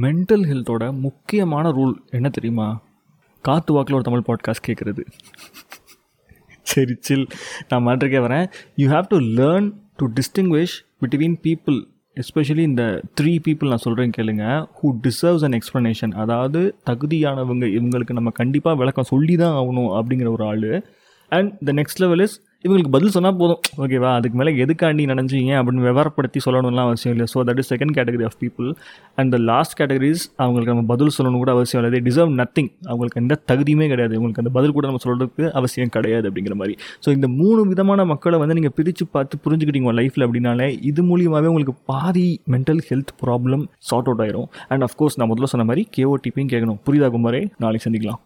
Mental ஹெல்த்தோட முக்கியமான rule என்ன தெரியுமா? காத்து வாக்கில் ஒரு தமிழ் பாட்காஸ்ட் கேட்குறது சரி சில் நான் மாட்டிருக்கே வரேன் you have to learn to distinguish between people especially இந்த த்ரீ பீப்புள் நான் சொல்கிறேன் கேளுங்க ஹூ டிசர்வ்ஸ் அன் எக்ஸ்ப்ளனேஷன் அதாவது தகுதியானவங்க இவங்களுக்கு நம்ம கண்டிப்பாக விளக்கம் சொல்லி தான் ஆகணும் அப்படிங்கிற ஒரு ஆள். And the next level is இவங்களுக்கு பதில் சொன்னால் போதும். ஓகேவா அதுக்கு மேலே எதுக்காண்டி நினைஞ்சிங்க அப்படின்னு விவரப்படுத்தி சொல்லணும்லாம் அவசியம் இல்லை. So that is second category of people and the last categories அவங்களுக்கு நம்ம பதில் சொல்லணும் கூட அவசியம் இல்லை. டிசர்வ் நத்திங் அவங்களுக்கு எந்த தகுதியுமே கிடையாது. உங்களுக்கு அந்த பதில் கூட நம்ம சொல்கிறதுக்கு அவசியம் கிடையாது அப்படிங்கிற மாதிரி. ஸோ இந்த மூணு விதமான மக்களை வந்து நீங்கள் பிரித்து பார்த்து புரிஞ்சுக்கிட்டீங்க உங்கள் லைஃப்பில் அப்படின்னாலே இது மூலியமாகவே உங்களுக்கு பாதி mental health problem sort out ஆயிரும். அண்ட் அஃப்கோர்ஸ் நான் முதல்ல சொன்ன மாதிரி கேஓடிபியும் கேட்கணும் புரியுதா குமாரே? நாளைக்கு சந்திக்கலாம்.